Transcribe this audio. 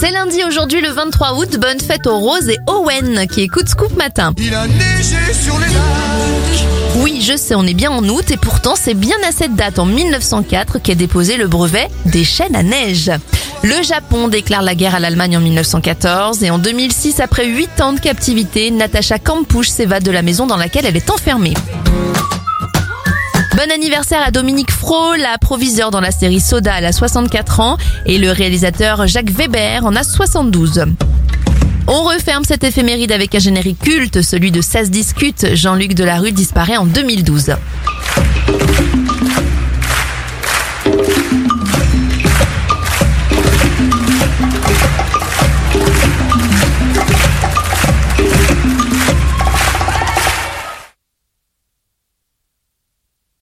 C'est lundi aujourd'hui le 23 août. Bonne fête aux Rose et Owen qui écoutent Scoop Matin. Il a neigé sur les lacs. Oui, je sais, on est bien en août et pourtant c'est bien à cette date en 1904 qu'est déposé le brevet des chaînes à neige. Le Japon déclare la guerre à l'Allemagne en 1914 et en 2006, après 8 ans de captivité, Natacha Kampusch s'évade de la maison dans laquelle elle est enfermée. Bon anniversaire à Dominique Fro, la proviseur dans la série Soda, elle a 64 ans et le réalisateur Jacques Weber en a 72. On referme cette éphéméride avec un générique culte, celui de Ça se discute. Jean-Luc Delarue disparaît en 2012.